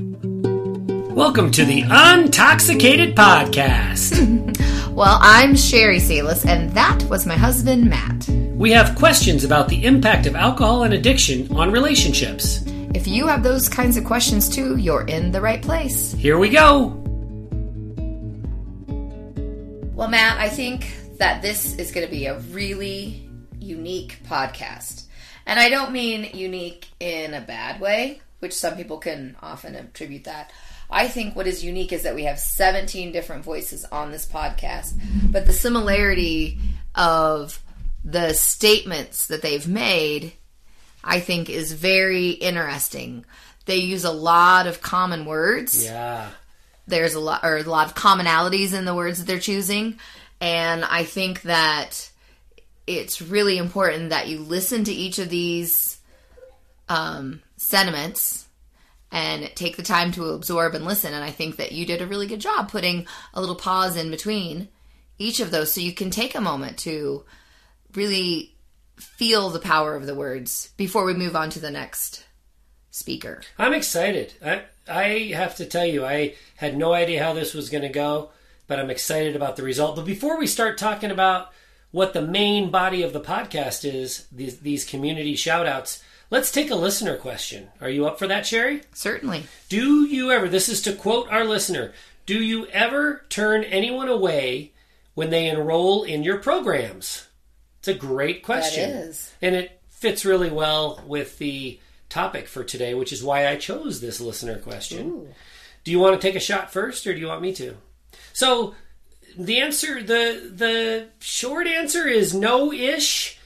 Welcome to the Untoxicated Podcast. Well, I'm Sherry Salis, and that was my husband, Matt. We have questions about the impact of alcohol and addiction on relationships. If you have those kinds of questions too, you're in the right place. Here we go. Well, Matt, I think that this is going to be a really unique podcast. And I don't mean unique in a bad way, which some people can often attribute that. I think what is unique is that we have 17 different voices on this podcast, but the similarity of the statements that they've made, I think, is very interesting. They use a lot of common words. Yeah. There's a lot or a lot of commonalities in the words that they're choosing, and I think that it's really important that you listen to each of these um, sentiments and take the time to absorb and listen. And I think that you did a really good job putting a little pause in between each of those so you can take a moment to really feel the power of the words before we move on to the next speaker. I'm excited. I I have to tell you, I had no idea how this was going to go, but I'm excited about the result. But before we start talking about what the main body of the podcast is, these these community shout outs, let's take a listener question. Are you up for that, Sherry? Certainly. Do you ever, this is to quote our listener, do you ever turn anyone away when they enroll in your programs? It's a great question. That is. And it fits really well with the topic for today, which is why I chose this listener question. Ooh. Do you want to take a shot first or do you want me to? So the answer the the short answer is no ish.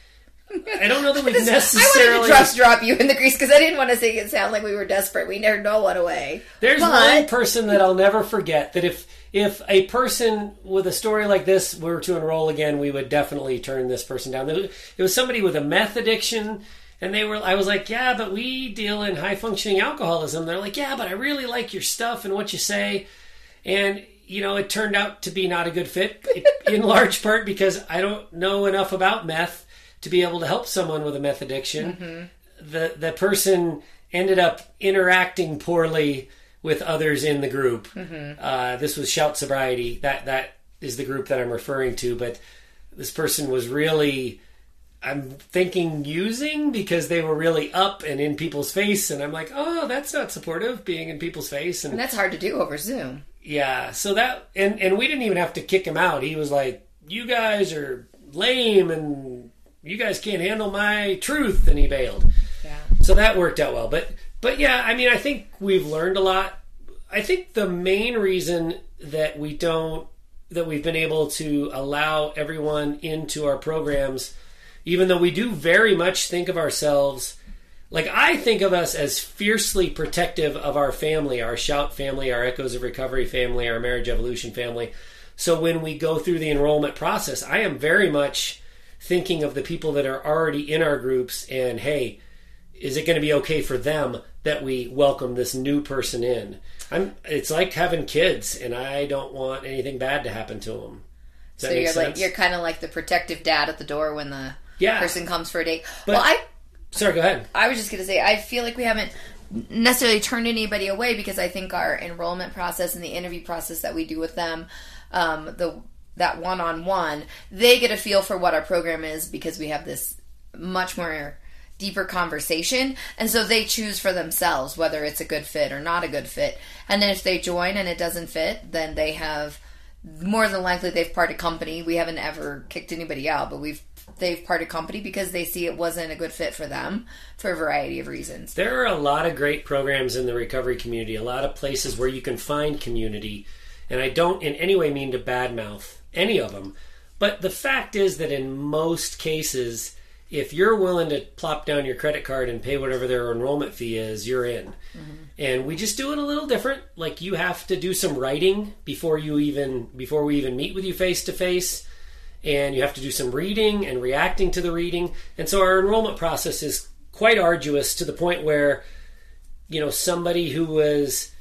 I don't know that we necessarily. I wanted to trust drop you in the grease because I didn't want to make it sound like we were desperate. We never know one away. There's But- one person that I'll never forget that if if a person with a story like this were to enroll again, we would definitely turn this person down. It was somebody with a meth addiction, and they were. I was like, yeah, but we deal in high functioning alcoholism. They're like, yeah, but I really like your stuff and what you say, and you know, it turned out to be not a good fit in large part because I don't know enough about meth to be able to help someone with a meth addiction. The the person ended up interacting poorly with others in the group. Uh, this was Shout Sobriety. That that is the group that I'm referring to. But this person was really, I'm thinking using because they were really up and in people's face, and I'm like, oh, that's not supportive, being in people's face, and And that's hard to do over Zoom. yeah, so that and and we didn't even have to kick him out. He was like, "You guys are lame and you guys can't handle my truth," and he bailed. Yeah. So that worked out well. But but yeah, I mean, I think we've learned a lot. I think the main reason that we don't that we've been able to allow everyone into our programs, even though we do very much think of ourselves like I think of us as fiercely protective of our family, our Shout family, our Echoes of Recovery family, our Marriage Evolution family. So when we go through the enrollment process, I am very much thinking of the people that are already in our groups and hey, is it going to be okay for them that we welcome this new person in? I'm it's like having kids and I don't want anything bad to happen to them. Does So you're sense? like you're kind of like the protective dad at the door when the Yeah. person comes for a date. But- well, I Sorry, go ahead. I was just going to say, I feel like we haven't necessarily turned anybody away because I think our enrollment process and the interview process that we do with them, um, the that one on one, they get a feel for what our program is because we have this much more deeper conversation, and so they choose for themselves whether it's a good fit or not a good fit. And then if they join and it doesn't fit, then they have more than likely they've parted company. We haven't ever kicked anybody out, but we've they've parted company because they see it wasn't a good fit for them for a variety of reasons. There are a lot of great programs in the recovery community, a lot of places where you can find community. And I don't in any way mean to badmouth any of them. But the fact is that in most cases, if you're willing to plop down your credit card and pay whatever their enrollment fee is, you're in. Mm-hmm. And we just do it a little different. Like you have to do some writing before you even before we even meet with you face to face and you have to do some reading and reacting to the reading. And so our enrollment process is quite arduous to the point where, you know, somebody who was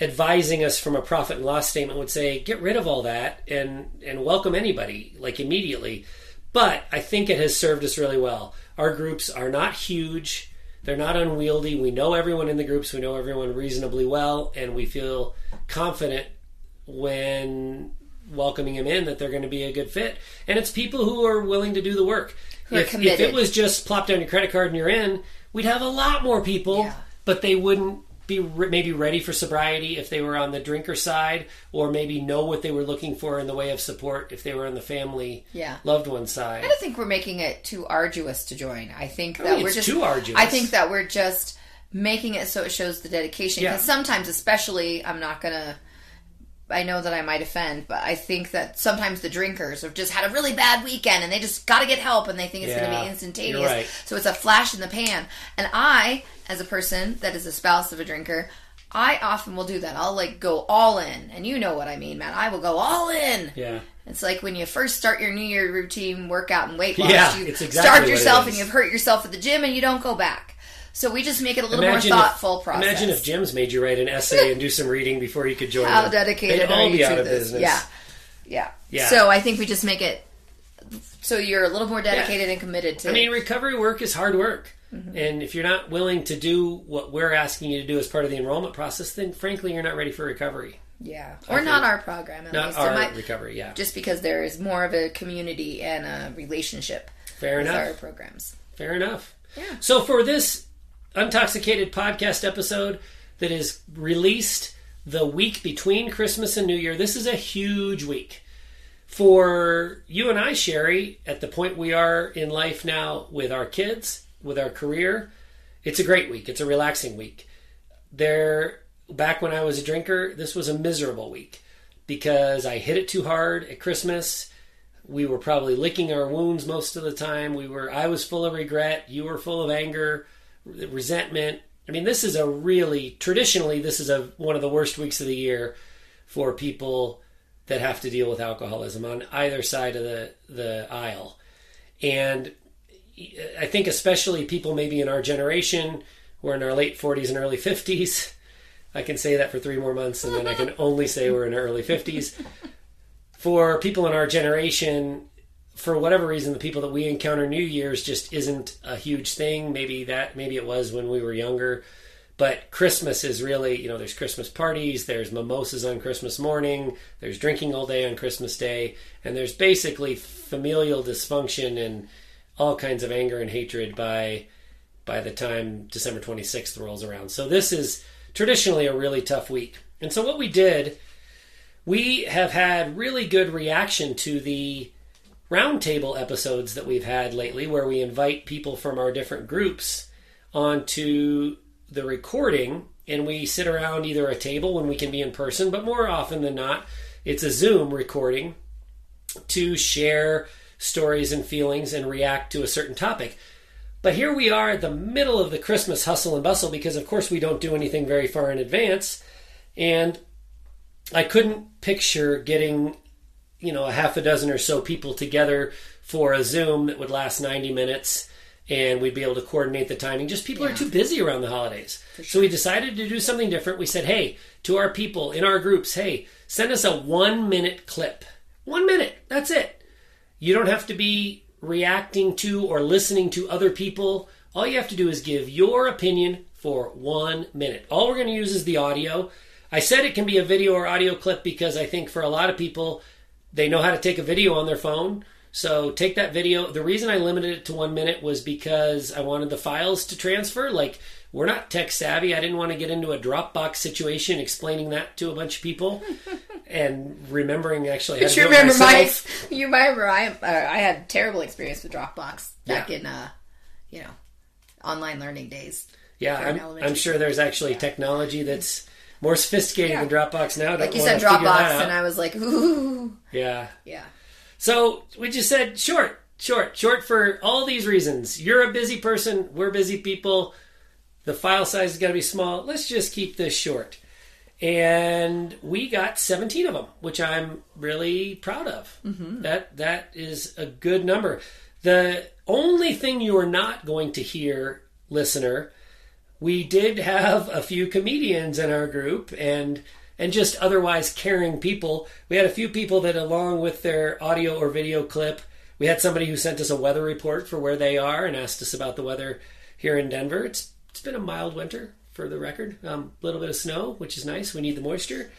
advising us from a profit and loss statement would say, get rid of all that and, and welcome anybody, like immediately. But I think it has served us really well. Our groups are not huge. They're not unwieldy. We know everyone in the groups. We know everyone reasonably well, and we feel confident when welcoming them in that they're going to be a good fit. And it's people who are willing to do the work. If, if it was just plop down your credit card and you're in, we'd have a lot more people, Yeah. but they wouldn't be re- maybe ready for sobriety if they were on the drinker side, or maybe know what they were looking for in the way of support if they were on the family Yeah. loved one side. I don't think we're making it too arduous to join. I think that think we're just too arduous. I think that we're just making it so it shows the dedication. Yeah. Because sometimes, especially, I'm not gonna. I know that I might offend, but I think that sometimes the drinkers have just had a really bad weekend and they just got to get help and they think it's going to be instantaneous. right. So it's a flash in the pan. And I, as a person that is a spouse of a drinker, I often will do that. I'll like go all in, and you know what I mean, man. I will go all in. yeah. It's like when you first start your New Year routine, workout, and weight loss. Yeah, you it's exactly start yourself and you've hurt yourself at the gym and you don't go back. So we just make it a little Imagine more if- thoughtful process. Imagine if gyms made you write an essay and do some reading before you could join. How them. dedicated They'd all be out to of this? business. Yeah. yeah, Yeah. So I think we just make it so you're a little more dedicated and committed to. I mean, recovery work is hard work. Mm-hmm. And if you're not willing to do what we're asking you to do as part of the enrollment process, then frankly, you're not ready for recovery. yeah, or not our program at Not least. our might- recovery, yeah. just because there is more of a community and a relationship Fair with enough. our programs. Fair enough. Yeah. So for this Untoxicated podcast episode that is released the week between Christmas and New Year, this is a huge week. For you and I, Sherry, at the point we are in life now with our kids, with our career, it's a great week. It's a relaxing week. There, back when I was a drinker, this was a miserable week because I hit it too hard at Christmas. We were probably licking our wounds most of the time. We were I was full of regret, you were full of anger, resentment. I mean, this is a really traditionally this is a one of the worst weeks of the year for people that have to deal with alcoholism on either side of the the aisle. And I think especially people maybe in our generation, we're in our late 40s and early 50s. I can say that for three more months, and then I can only say we're in our early 50s. For people in our generation, for whatever reason, the people that we encounter New Year's just isn't a huge thing. Maybe that, maybe it was when we were younger. But Christmas is really, you know, there's Christmas parties, there's mimosas on Christmas morning, there's drinking all day on Christmas Day, and there's basically familial dysfunction and all kinds of anger and hatred by by the time December 26th rolls around. So this is traditionally a really tough week. And so what we did, we have had really good reaction to the roundtable episodes that we've had lately where we invite people from our different groups onto the recording and we sit around either a table when we can be in person, but more often than not, it's a Zoom recording to share stories and feelings and react to a certain topic. But here we are at the middle of the Christmas hustle and bustle because, of course, we don't do anything very far in advance. And I couldn't picture getting, you know, a half a dozen or so people together for a Zoom that would last 90 minutes and we'd be able to coordinate the timing. Just people are too busy around the holidays. So we decided to do something different. We said, hey, to our people in our groups, hey, send us a one minute clip. One minute. That's it. You don't have to be reacting to or listening to other people. All you have to do is give your opinion for one minute. All we're going to use is the audio. I said it can be a video or audio clip because I think for a lot of people, they know how to take a video on their phone. So take that video. The reason I limited it to one minute was because I wanted the files to transfer. Like, we're not tech savvy. I didn't want to get into a Dropbox situation explaining that to a bunch of people and remembering actually how to you do it remember my? myself. You remember I? Uh, I had terrible experience with Dropbox back Yeah. in, uh, you know, online learning days. Yeah, I'm, I'm sure there's actually technology that's more sophisticated Yeah. than Dropbox now. Like you said, Dropbox, and I was like, ooh, yeah. yeah. So we just said short, short, short for all these reasons. You're a busy person. We're busy people. The file size is going to be small. Let's just keep this short. And we got 17 of them, which I'm really proud of. Mm-hmm. That that is a good number. The only thing you are not going to hear, listener, we did have a few comedians in our group and and just otherwise caring people. We had a few people that along with their audio or video clip, we had somebody who sent us a weather report for where they are and asked us about the weather here in Denver. It's it's been a mild winter for the record. A um, little bit of snow, which is nice. We need the moisture,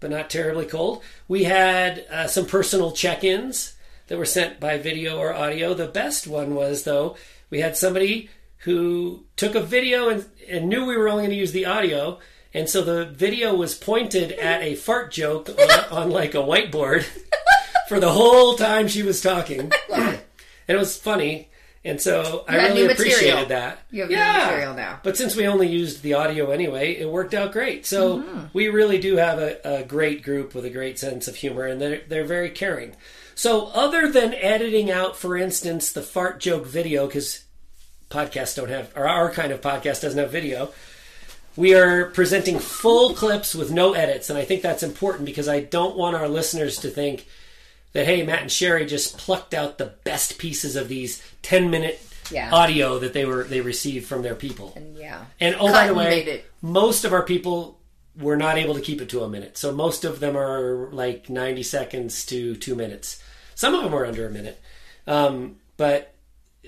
but not terribly cold. We had uh, some personal check-ins that were sent by video or audio. The best one was though we had somebody who took a video and, and knew we were only going to use the audio. And so the video was pointed at a fart joke on, on like a whiteboard for the whole time she was talking. and it was funny. And so I really appreciated that. You have new material now. But since we only used the audio anyway, it worked out great. So mm-hmm. we really do have a, a great group with a great sense of humor, and they're, they're very caring. So, other than editing out, for instance, the fart joke video, because podcasts don't have, or our kind of podcast doesn't have video, we are presenting full clips with no edits. And I think that's important because I don't want our listeners to think that, hey, Matt and Sherry just plucked out the best pieces of these 10 minute Yeah. audio that they were they received from their people. And yeah. And oh, Cut by the way, most of our people were not able to keep it to a minute. So most of them are like 90 seconds to two minutes. Some of them are under a minute. Um, but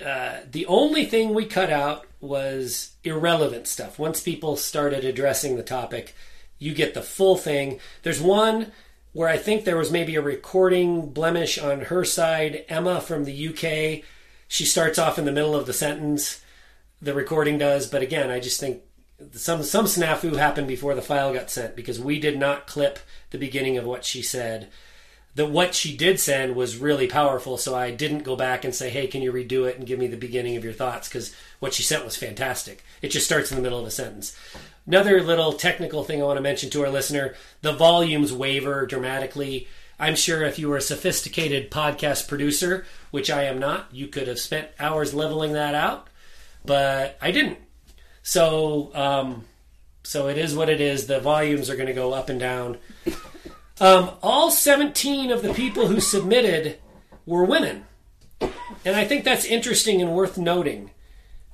uh, the only thing we cut out was irrelevant stuff. Once people started addressing the topic, you get the full thing. There's one where I think there was maybe a recording blemish on her side. Emma from the UK, she starts off in the middle of the sentence. The recording does, but again, I just think some some snafu happened before the file got sent because we did not clip the beginning of what she said. The what she did send was really powerful, so I didn't go back and say, "Hey, can you redo it and give me the beginning of your thoughts?" Because what she sent was fantastic. It just starts in the middle of a sentence. Another little technical thing I want to mention to our listener: the volumes waver dramatically. I'm sure if you were a sophisticated podcast producer, which I am not, you could have spent hours leveling that out, but I didn't. So, um, so it is what it is. The volumes are going to go up and down. Um, all 17 of the people who submitted were women. And I think that's interesting and worth noting.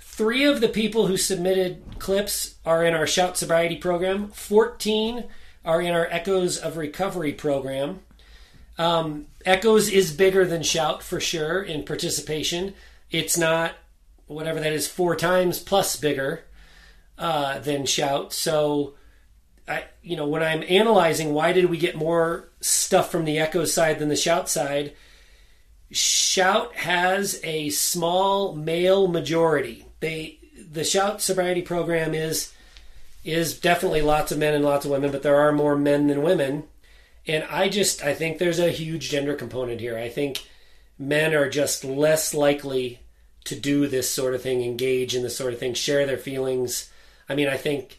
Three of the people who submitted clips are in our Shout Sobriety program, 14 are in our Echoes of Recovery program. Um, Echoes is bigger than Shout for sure in participation. It's not whatever that is, four times plus bigger uh, than Shout. So, you know, when I'm analyzing why did we get more stuff from the Echo side than the Shout side, Shout has a small male majority. They the Shout sobriety program is is definitely lots of men and lots of women, but there are more men than women. And I just I think there's a huge gender component here. I think men are just less likely to do this sort of thing, engage in this sort of thing, share their feelings. I mean, I think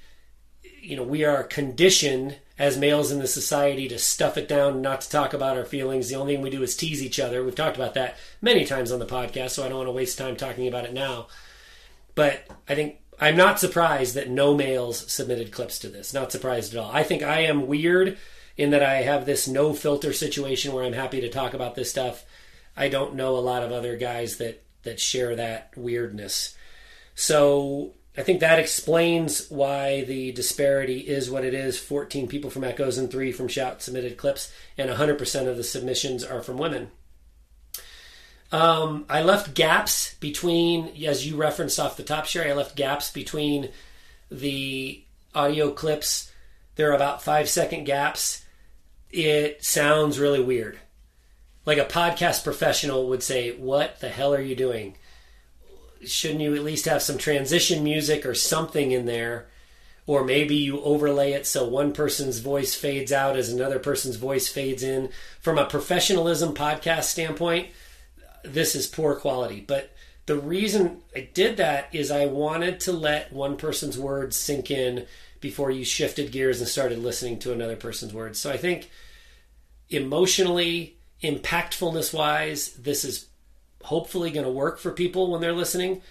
you know we are conditioned as males in the society to stuff it down, not to talk about our feelings. The only thing we do is tease each other. We've talked about that many times on the podcast, so I don't want to waste time talking about it now. But I think I'm not surprised that no males submitted clips to this. Not surprised at all. I think I am weird in that I have this no filter situation where I'm happy to talk about this stuff. I don't know a lot of other guys that that share that weirdness. So I think that explains why the disparity is what it is. 14 people from Echoes and 3 from Shout submitted clips, and 100% of the submissions are from women. Um, I left gaps between, as you referenced off the top, Sherry, I left gaps between the audio clips. There are about five second gaps. It sounds really weird. Like a podcast professional would say, What the hell are you doing? Shouldn't you at least have some transition music or something in there? Or maybe you overlay it so one person's voice fades out as another person's voice fades in. From a professionalism podcast standpoint, this is poor quality. But the reason I did that is I wanted to let one person's words sink in before you shifted gears and started listening to another person's words. So I think emotionally, impactfulness wise, this is hopefully going to work for people when they're listening.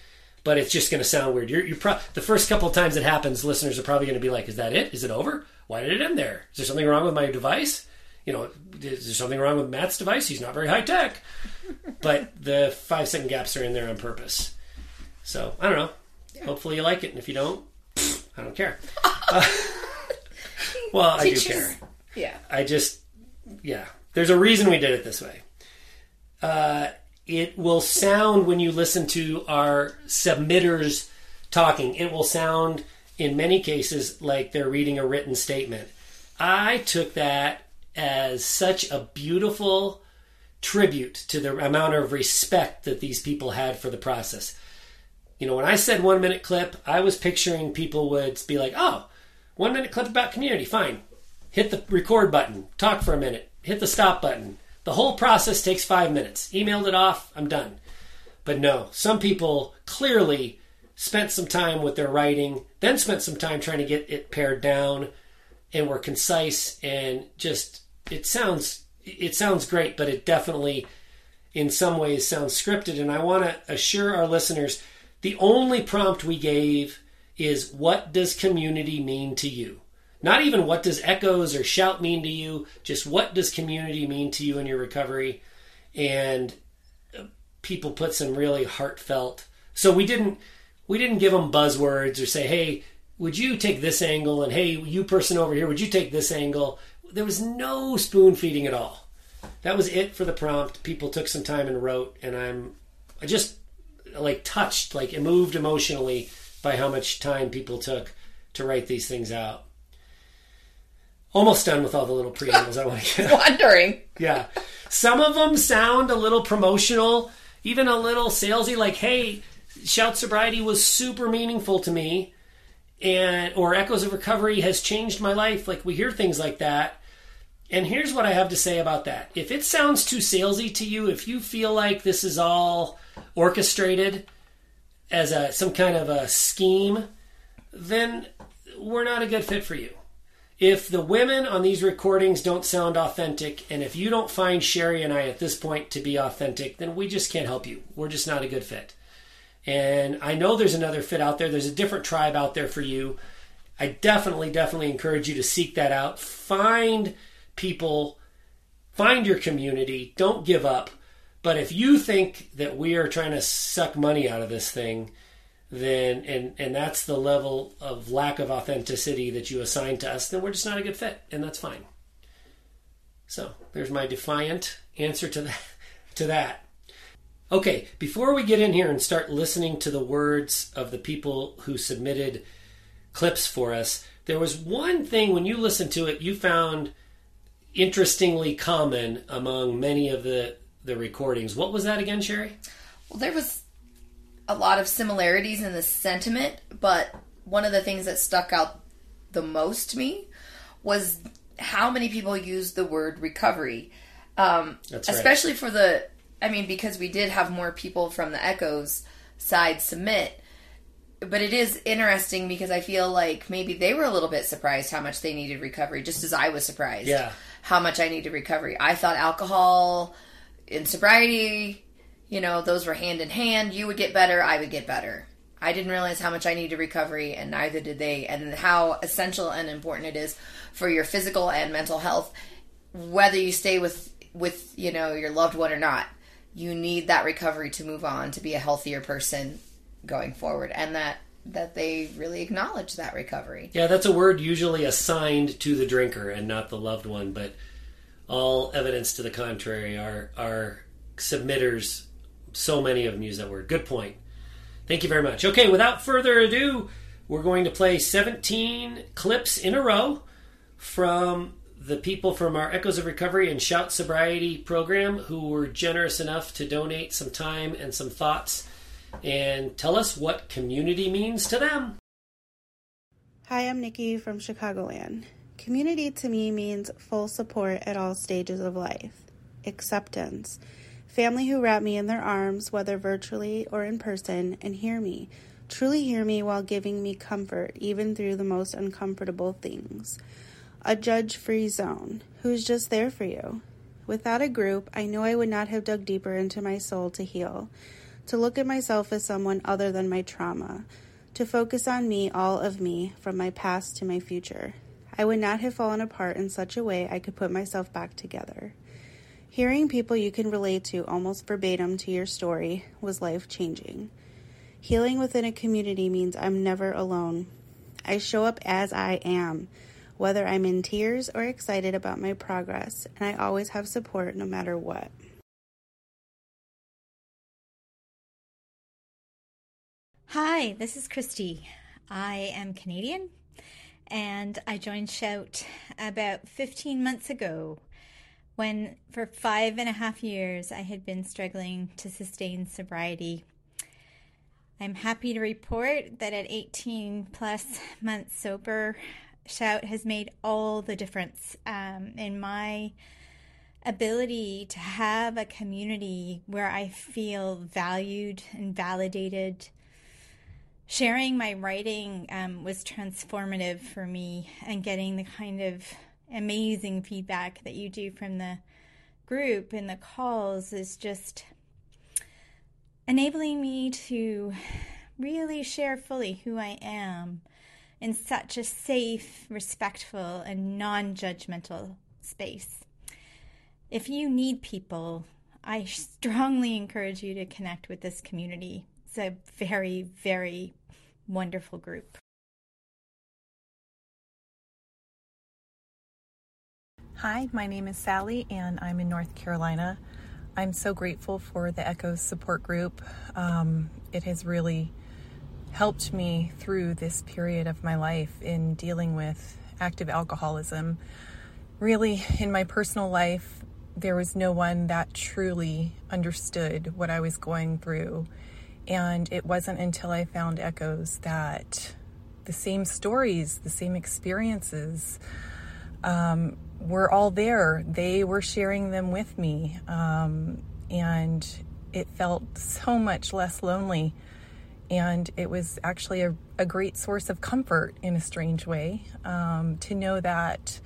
But it's just going to sound weird. You're, you're pro- the first couple of times it happens, listeners are probably going to be like, "Is that it? Is it over? Why did it end there? Is there something wrong with my device? You know, is there something wrong with Matt's device? He's not very high tech." but the five second gaps are in there on purpose. So I don't know. Hopefully you like it, and if you don't, I don't care. Uh, well, I do care. Yeah. I just, yeah. There's a reason we did it this way. Uh, it will sound when you listen to our submitters' talking, it will sound in many cases like they're reading a written statement. I took that as such a beautiful tribute to the amount of respect that these people had for the process. You know, when I said one minute clip, I was picturing people would be like, oh, one minute clip about community, fine. Hit the record button, talk for a minute, hit the stop button. The whole process takes five minutes. Emailed it off, I'm done. But no, some people clearly spent some time with their writing, then spent some time trying to get it pared down and were concise and just it sounds it sounds great, but it definitely in some ways sounds scripted and I want to assure our listeners the only prompt we gave is what does community mean to you? Not even what does echoes or shout mean to you, just what does community mean to you in your recovery? And people put some really heartfelt. So we didn't we didn't give them buzzwords or say, "Hey, would you take this angle?" and "Hey, you person over here, would you take this angle?" There was no spoon feeding at all. That was it for the prompt. People took some time and wrote, and I'm I just like touched, like moved emotionally by how much time people took to write these things out. Almost done with all the little preambles I want to get. Wondering. Yeah. Some of them sound a little promotional even a little salesy, like, hey, Shout Sobriety was super meaningful to me, and or Echoes of Recovery has changed my life. Like we hear things like that. And here's what I have to say about that. If it sounds too salesy to you, if you feel like this is all orchestrated as a some kind of a scheme, then we're not a good fit for you if the women on these recordings don't sound authentic, and if you don't find Sherry and I at this point to be authentic, then we just can't help you. We're just not a good fit. And I know there's another fit out there, there's a different tribe out there for you. I definitely, definitely encourage you to seek that out. Find people, find your community, don't give up. But if you think that we are trying to suck money out of this thing, then and and that's the level of lack of authenticity that you assign to us, then we're just not a good fit, and that's fine. So there's my defiant answer to that. To that. Okay, before we get in here and start listening to the words of the people who submitted clips for us, there was one thing when you listened to it you found interestingly common among many of the the recordings. What was that again, Sherry? Well, there was a lot of similarities in the sentiment, but one of the things that stuck out the most to me was how many people use the word recovery. Um, right. especially for the, I mean, because we did have more people from the Echoes side submit. But it is interesting because I feel like maybe they were a little bit surprised how much they needed recovery, just as I was surprised Yeah. how much I needed recovery. I thought alcohol and sobriety you know, those were hand in hand. You would get better, I would get better. I didn't realize how much I needed recovery, and neither did they, and how essential and important it is for your physical and mental health, whether you stay with with you know your loved one or not. You need that recovery to move on to be a healthier person going forward, and that that they really acknowledge that recovery. Yeah, that's a word usually assigned to the drinker and not the loved one, but all evidence to the contrary. Our our submitters so many of them use that word. Good point. Thank you very much. Okay, without further ado, we're going to play 17 clips in a row from the people from our Echoes of Recovery and Shout Sobriety program who were generous enough to donate some time and some thoughts and tell us what community means to them. Hi, I'm Nikki from Chicagoland. Community to me means full support at all stages of life, acceptance Family who wrap me in their arms, whether virtually or in person, and hear me, truly hear me while giving me comfort, even through the most uncomfortable things. A judge free zone, who's just there for you. Without a group, I know I would not have dug deeper into my soul to heal, to look at myself as someone other than my trauma, to focus on me, all of me, from my past to my future. I would not have fallen apart in such a way I could put myself back together. Hearing people you can relate to almost verbatim to your story was life changing. Healing within a community means I'm never alone. I show up as I am, whether I'm in tears or excited about my progress, and I always have support no matter what. Hi, this is Christy. I am Canadian and I joined Shout about 15 months ago when, for five and a half years, I had been struggling to sustain sobriety. I'm happy to report that at 18 plus months sober, Shout has made all the difference um, in my ability to have a community where I feel valued and validated sharing my writing um, was transformative for me and getting the kind of amazing feedback that you do from the group and the calls is just enabling me to really share fully who I am in such a safe, respectful, and non judgmental space. If you need people, I strongly encourage you to connect with this community it's a very, very wonderful group. Hi, my name is Sally, and I'm in North Carolina. I'm so grateful for the Echoes support group. Um, it has really helped me through this period of my life in dealing with active alcoholism. Really, in my personal life, there was no one that truly understood what I was going through and it wasn't until I found Echoes that the same stories, the same experiences um, were all there. They were sharing them with me. Um, and it felt so much less lonely. And it was actually a, a great source of comfort in a strange way um, to know that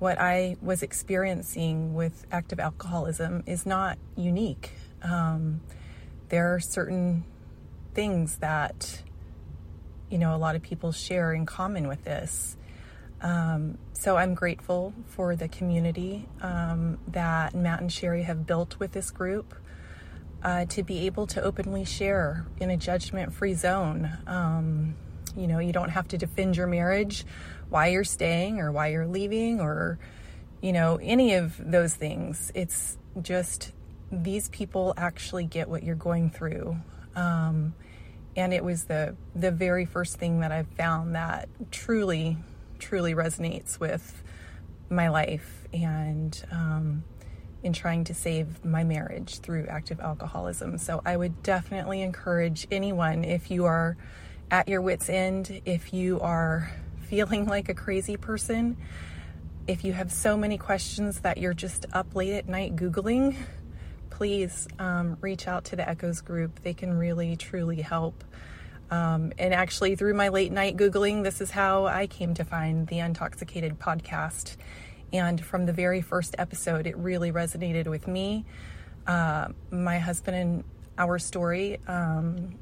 what I was experiencing with active alcoholism is not unique. Um, there are certain things that you know a lot of people share in common with this. Um, so I'm grateful for the community um, that Matt and Sherry have built with this group uh, to be able to openly share in a judgment-free zone. Um, you know, you don't have to defend your marriage, why you're staying or why you're leaving, or you know any of those things. It's just these people actually get what you're going through. Um, and it was the the very first thing that I've found that truly, truly resonates with my life and um, in trying to save my marriage through active alcoholism. So I would definitely encourage anyone if you are at your wits' end, if you are feeling like a crazy person, if you have so many questions that you're just up late at night Googling please um, reach out to the Echoes group. They can really, truly help. Um, and actually, through my late night Googling, this is how I came to find the Untoxicated podcast. And from the very first episode, it really resonated with me, uh, my husband, and our story. Um,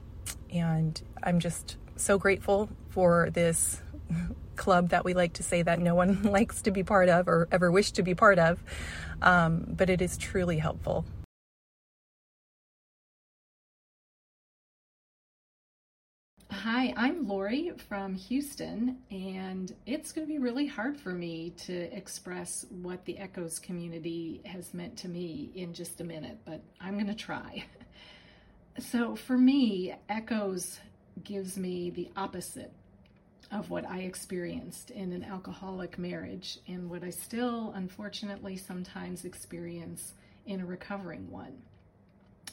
and I'm just so grateful for this club that we like to say that no one likes to be part of or ever wish to be part of. Um, but it is truly helpful. Hi, I'm Lori from Houston, and it's going to be really hard for me to express what the Echoes community has meant to me in just a minute, but I'm going to try. So, for me, Echoes gives me the opposite of what I experienced in an alcoholic marriage and what I still, unfortunately, sometimes experience in a recovering one.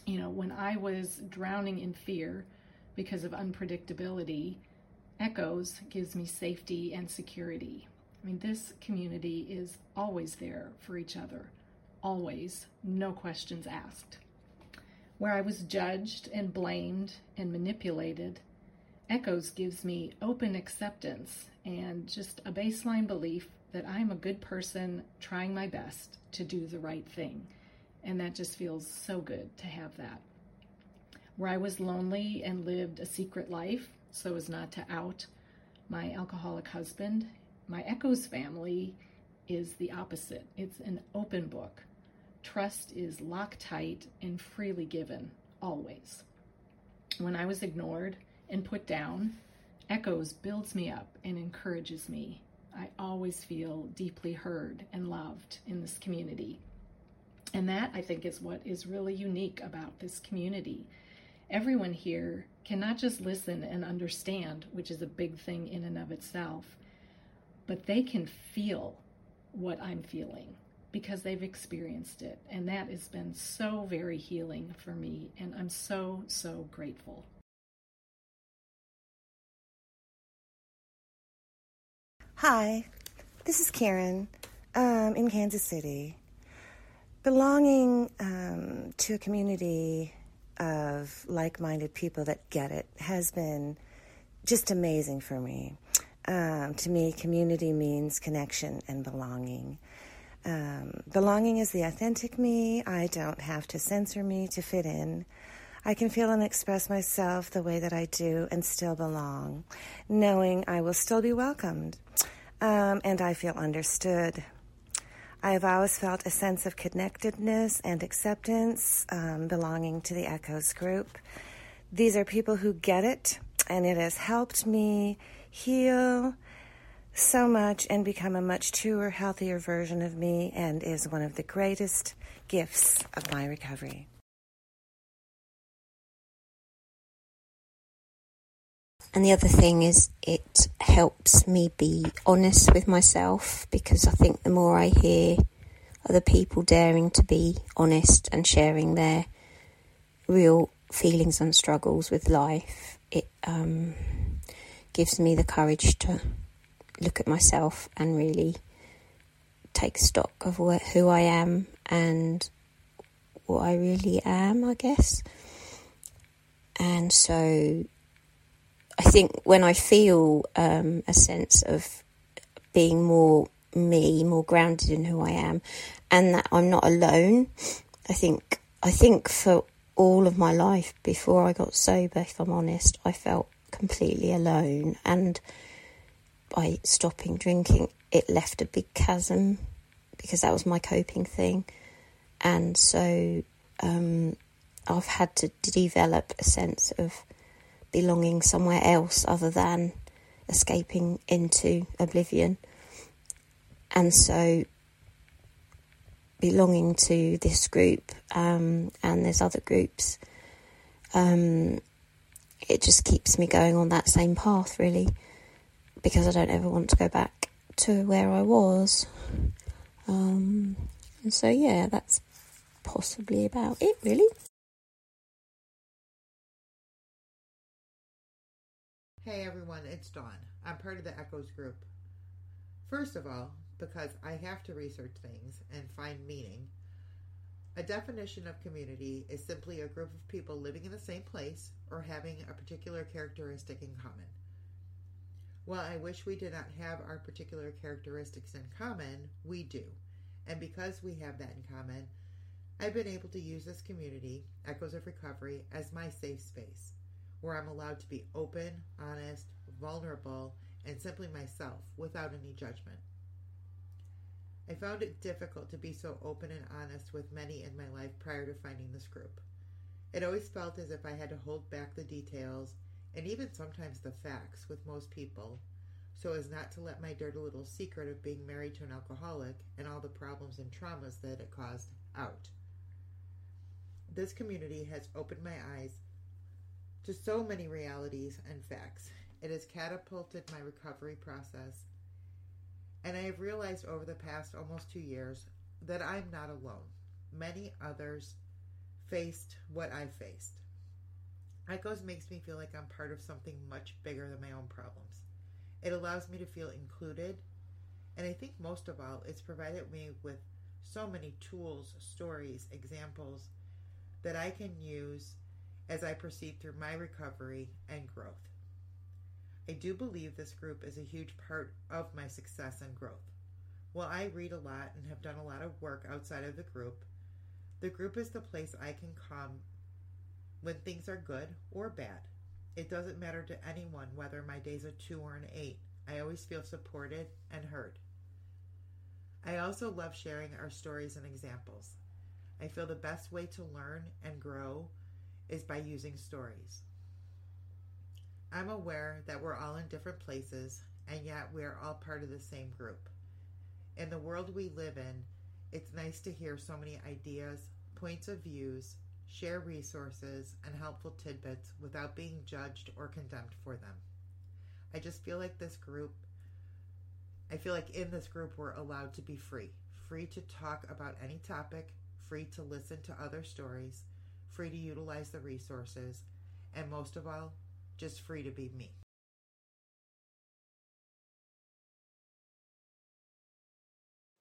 You know, when I was drowning in fear, because of unpredictability, Echoes gives me safety and security. I mean, this community is always there for each other, always, no questions asked. Where I was judged and blamed and manipulated, Echoes gives me open acceptance and just a baseline belief that I'm a good person trying my best to do the right thing. And that just feels so good to have that where I was lonely and lived a secret life so as not to out my alcoholic husband. My Echoes family is the opposite. It's an open book. Trust is Loctite and freely given, always. When I was ignored and put down, Echoes builds me up and encourages me. I always feel deeply heard and loved in this community. And that, I think, is what is really unique about this community everyone here can not just listen and understand, which is a big thing in and of itself, but they can feel what I'm feeling because they've experienced it. And that has been so very healing for me. And I'm so, so grateful. Hi, this is Karen um, in Kansas City. Belonging um, to a community of like minded people that get it has been just amazing for me. Um, to me, community means connection and belonging. Um, belonging is the authentic me. I don't have to censor me to fit in. I can feel and express myself the way that I do and still belong, knowing I will still be welcomed um, and I feel understood. I have always felt a sense of connectedness and acceptance um, belonging to the Echoes group. These are people who get it, and it has helped me heal so much and become a much truer, healthier version of me, and is one of the greatest gifts of my recovery. And the other thing is, it helps me be honest with myself because I think the more I hear other people daring to be honest and sharing their real feelings and struggles with life, it um, gives me the courage to look at myself and really take stock of who I am and what I really am, I guess. And so I think when I feel um, a sense of being more me, more grounded in who I am, and that I'm not alone, I think I think for all of my life before I got sober, if I'm honest, I felt completely alone, and by stopping drinking, it left a big chasm because that was my coping thing, and so um, I've had to develop a sense of belonging somewhere else other than escaping into oblivion. And so belonging to this group um, and there's other groups, um, it just keeps me going on that same path, really, because I don't ever want to go back to where I was. Um, and so, yeah, that's possibly about it, really. Hey everyone, it's Dawn. I'm part of the Echoes group. First of all, because I have to research things and find meaning, a definition of community is simply a group of people living in the same place or having a particular characteristic in common. While I wish we did not have our particular characteristics in common, we do. And because we have that in common, I've been able to use this community, Echoes of Recovery, as my safe space where I'm allowed to be open, honest, vulnerable, and simply myself without any judgment. I found it difficult to be so open and honest with many in my life prior to finding this group. It always felt as if I had to hold back the details and even sometimes the facts with most people so as not to let my dirty little secret of being married to an alcoholic and all the problems and traumas that it caused out. This community has opened my eyes to so many realities and facts. It has catapulted my recovery process. And I have realized over the past almost two years that I'm not alone. Many others faced what I faced. Echoes makes me feel like I'm part of something much bigger than my own problems. It allows me to feel included, and I think most of all, it's provided me with so many tools, stories, examples that I can use as I proceed through my recovery and growth. I do believe this group is a huge part of my success and growth. While I read a lot and have done a lot of work outside of the group, the group is the place I can come when things are good or bad. It doesn't matter to anyone whether my day's a two or an eight. I always feel supported and heard. I also love sharing our stories and examples. I feel the best way to learn and grow is by using stories. I'm aware that we're all in different places, and yet we are all part of the same group. In the world we live in, it's nice to hear so many ideas, points of views share resources and helpful tidbits without being judged or condemned for them. I just feel like this group, I feel like in this group, we're allowed to be free free to talk about any topic, free to listen to other stories, free to utilize the resources, and most of all, just free to be me.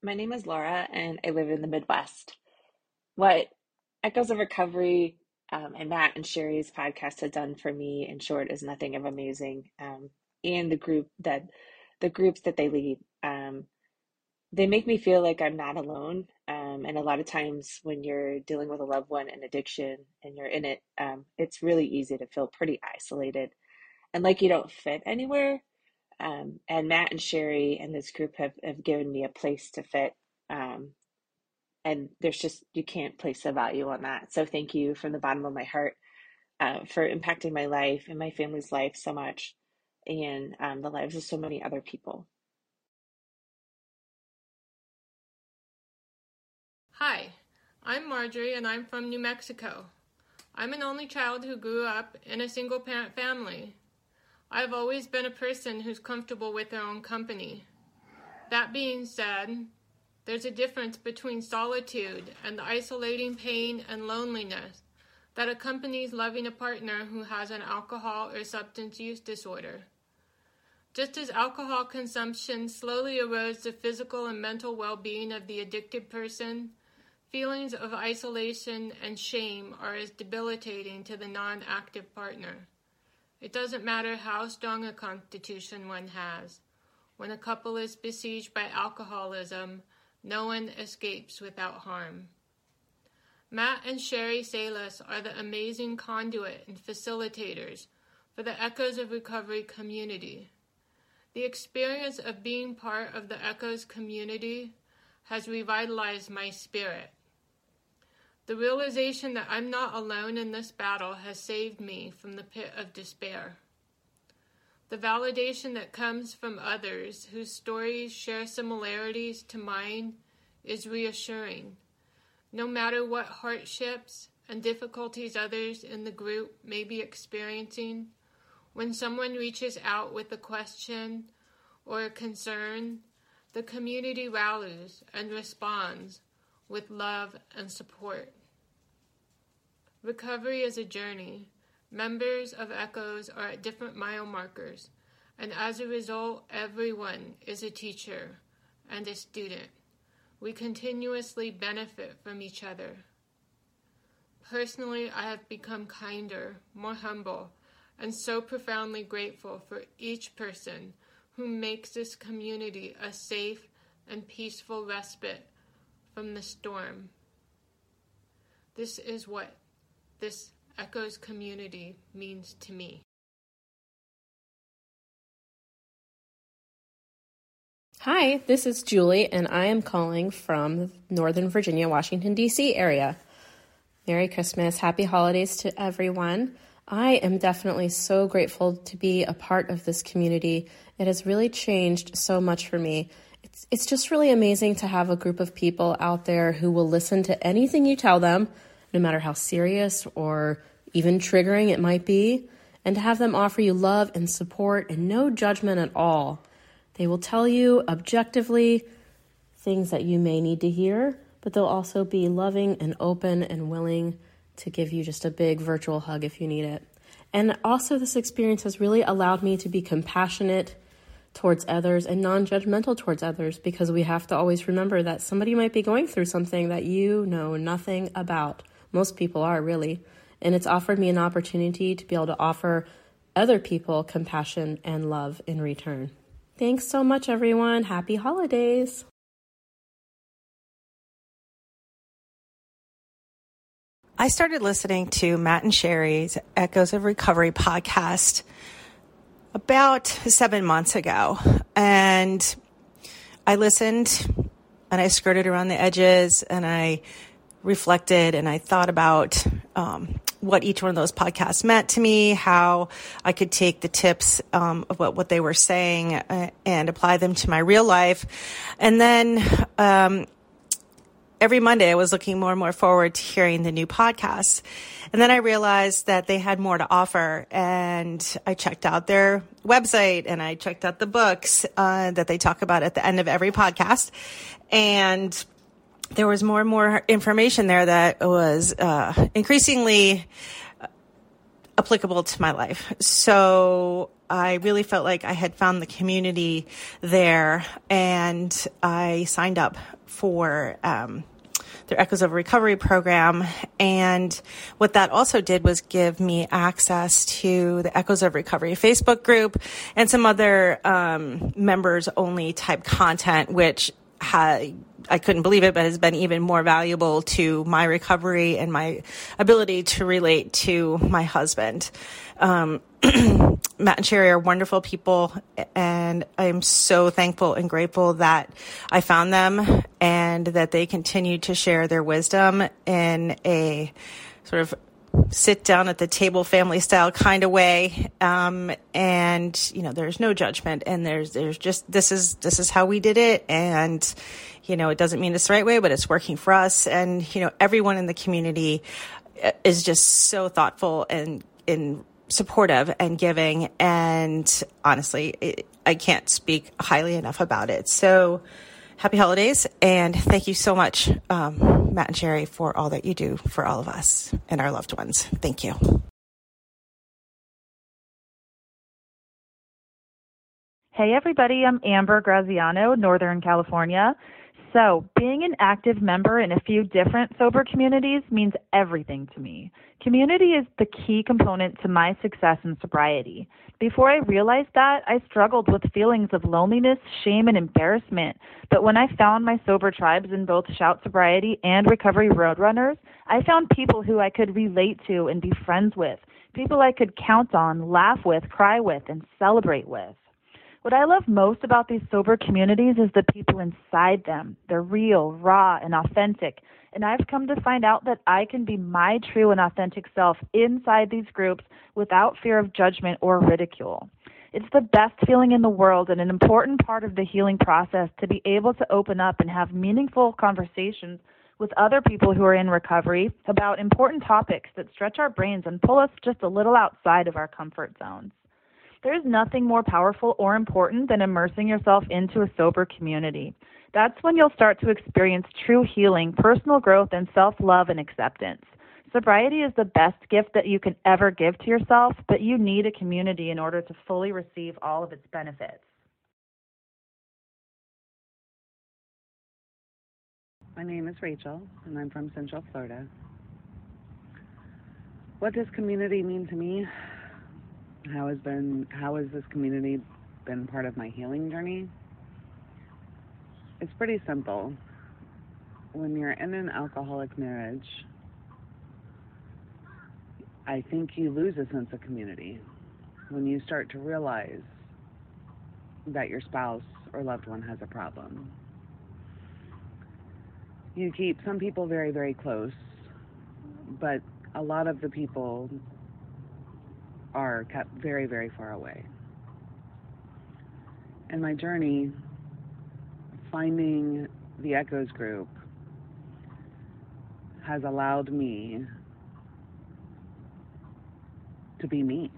My name is Laura, and I live in the Midwest. What Echoes of Recovery um, and Matt and Sherry's podcast have done for me, in short, is nothing of amazing. Um, and the group that the groups that they lead, um, they make me feel like I'm not alone. Um, and a lot of times, when you're dealing with a loved one and addiction and you're in it, um, it's really easy to feel pretty isolated and like you don't fit anywhere. Um, and Matt and Sherry and this group have, have given me a place to fit. Um, and there's just, you can't place a value on that. So thank you from the bottom of my heart uh, for impacting my life and my family's life so much and um, the lives of so many other people. I'm Marjorie and I'm from New Mexico. I'm an only child who grew up in a single parent family. I've always been a person who's comfortable with their own company. That being said, there's a difference between solitude and the isolating pain and loneliness that accompanies loving a partner who has an alcohol or substance use disorder. Just as alcohol consumption slowly erodes the physical and mental well being of the addicted person, feelings of isolation and shame are as debilitating to the non active partner. It doesn't matter how strong a constitution one has. When a couple is besieged by alcoholism, no one escapes without harm. Matt and Sherry Salas are the amazing conduit and facilitators for the Echoes of Recovery community. The experience of being part of the Echoes community has revitalized my spirit. The realization that I'm not alone in this battle has saved me from the pit of despair. The validation that comes from others whose stories share similarities to mine is reassuring. No matter what hardships and difficulties others in the group may be experiencing, when someone reaches out with a question or a concern, the community rallies and responds with love and support. Recovery is a journey. Members of Echoes are at different mile markers, and as a result, everyone is a teacher and a student. We continuously benefit from each other. Personally, I have become kinder, more humble, and so profoundly grateful for each person who makes this community a safe and peaceful respite from the storm. This is what this Echoes community means to me. Hi, this is Julie, and I am calling from Northern Virginia, Washington, D.C. area. Merry Christmas, happy holidays to everyone. I am definitely so grateful to be a part of this community. It has really changed so much for me. It's, it's just really amazing to have a group of people out there who will listen to anything you tell them no matter how serious or even triggering it might be, and to have them offer you love and support and no judgment at all. They will tell you objectively things that you may need to hear, but they'll also be loving and open and willing to give you just a big virtual hug if you need it. And also, this experience has really allowed me to be compassionate towards others and non judgmental towards others because we have to always remember that somebody might be going through something that you know nothing about. Most people are really. And it's offered me an opportunity to be able to offer other people compassion and love in return. Thanks so much, everyone. Happy holidays. I started listening to Matt and Sherry's Echoes of Recovery podcast about seven months ago. And I listened and I skirted around the edges and I reflected and I thought about um, what each one of those podcasts meant to me, how I could take the tips um, of what, what they were saying uh, and apply them to my real life. And then um, every Monday I was looking more and more forward to hearing the new podcasts. And then I realized that they had more to offer and I checked out their website and I checked out the books uh, that they talk about at the end of every podcast. And there was more and more information there that was uh, increasingly applicable to my life. So I really felt like I had found the community there and I signed up for um, their Echoes of Recovery program. And what that also did was give me access to the Echoes of Recovery Facebook group and some other um, members only type content, which ha- I couldn't believe it, but has been even more valuable to my recovery and my ability to relate to my husband. Um, Matt and Sherry are wonderful people, and I'm so thankful and grateful that I found them and that they continue to share their wisdom in a sort of sit down at the table family style kind of way um, and you know there's no judgment and there's there's just this is this is how we did it and you know it doesn't mean it's the right way but it's working for us and you know everyone in the community uh, is just so thoughtful and in supportive and giving and honestly it, i can't speak highly enough about it. So happy holidays and thank you so much um, matt and sherry for all that you do for all of us and our loved ones thank you Hey everybody, I'm Amber Graziano, Northern California. So, being an active member in a few different sober communities means everything to me. Community is the key component to my success in sobriety. Before I realized that, I struggled with feelings of loneliness, shame, and embarrassment. But when I found my sober tribes in both Shout Sobriety and Recovery Roadrunners, I found people who I could relate to and be friends with, people I could count on, laugh with, cry with, and celebrate with. What I love most about these sober communities is the people inside them. They're real, raw, and authentic. And I've come to find out that I can be my true and authentic self inside these groups without fear of judgment or ridicule. It's the best feeling in the world and an important part of the healing process to be able to open up and have meaningful conversations with other people who are in recovery about important topics that stretch our brains and pull us just a little outside of our comfort zones. There is nothing more powerful or important than immersing yourself into a sober community. That's when you'll start to experience true healing, personal growth, and self love and acceptance. Sobriety is the best gift that you can ever give to yourself, but you need a community in order to fully receive all of its benefits. My name is Rachel, and I'm from Central Florida. What does community mean to me? How has been how has this community been part of my healing journey? It's pretty simple. When you're in an alcoholic marriage, I think you lose a sense of community when you start to realize that your spouse or loved one has a problem. You keep some people very, very close, but a lot of the people are kept very, very far away. And my journey, finding the Echoes group, has allowed me to be me,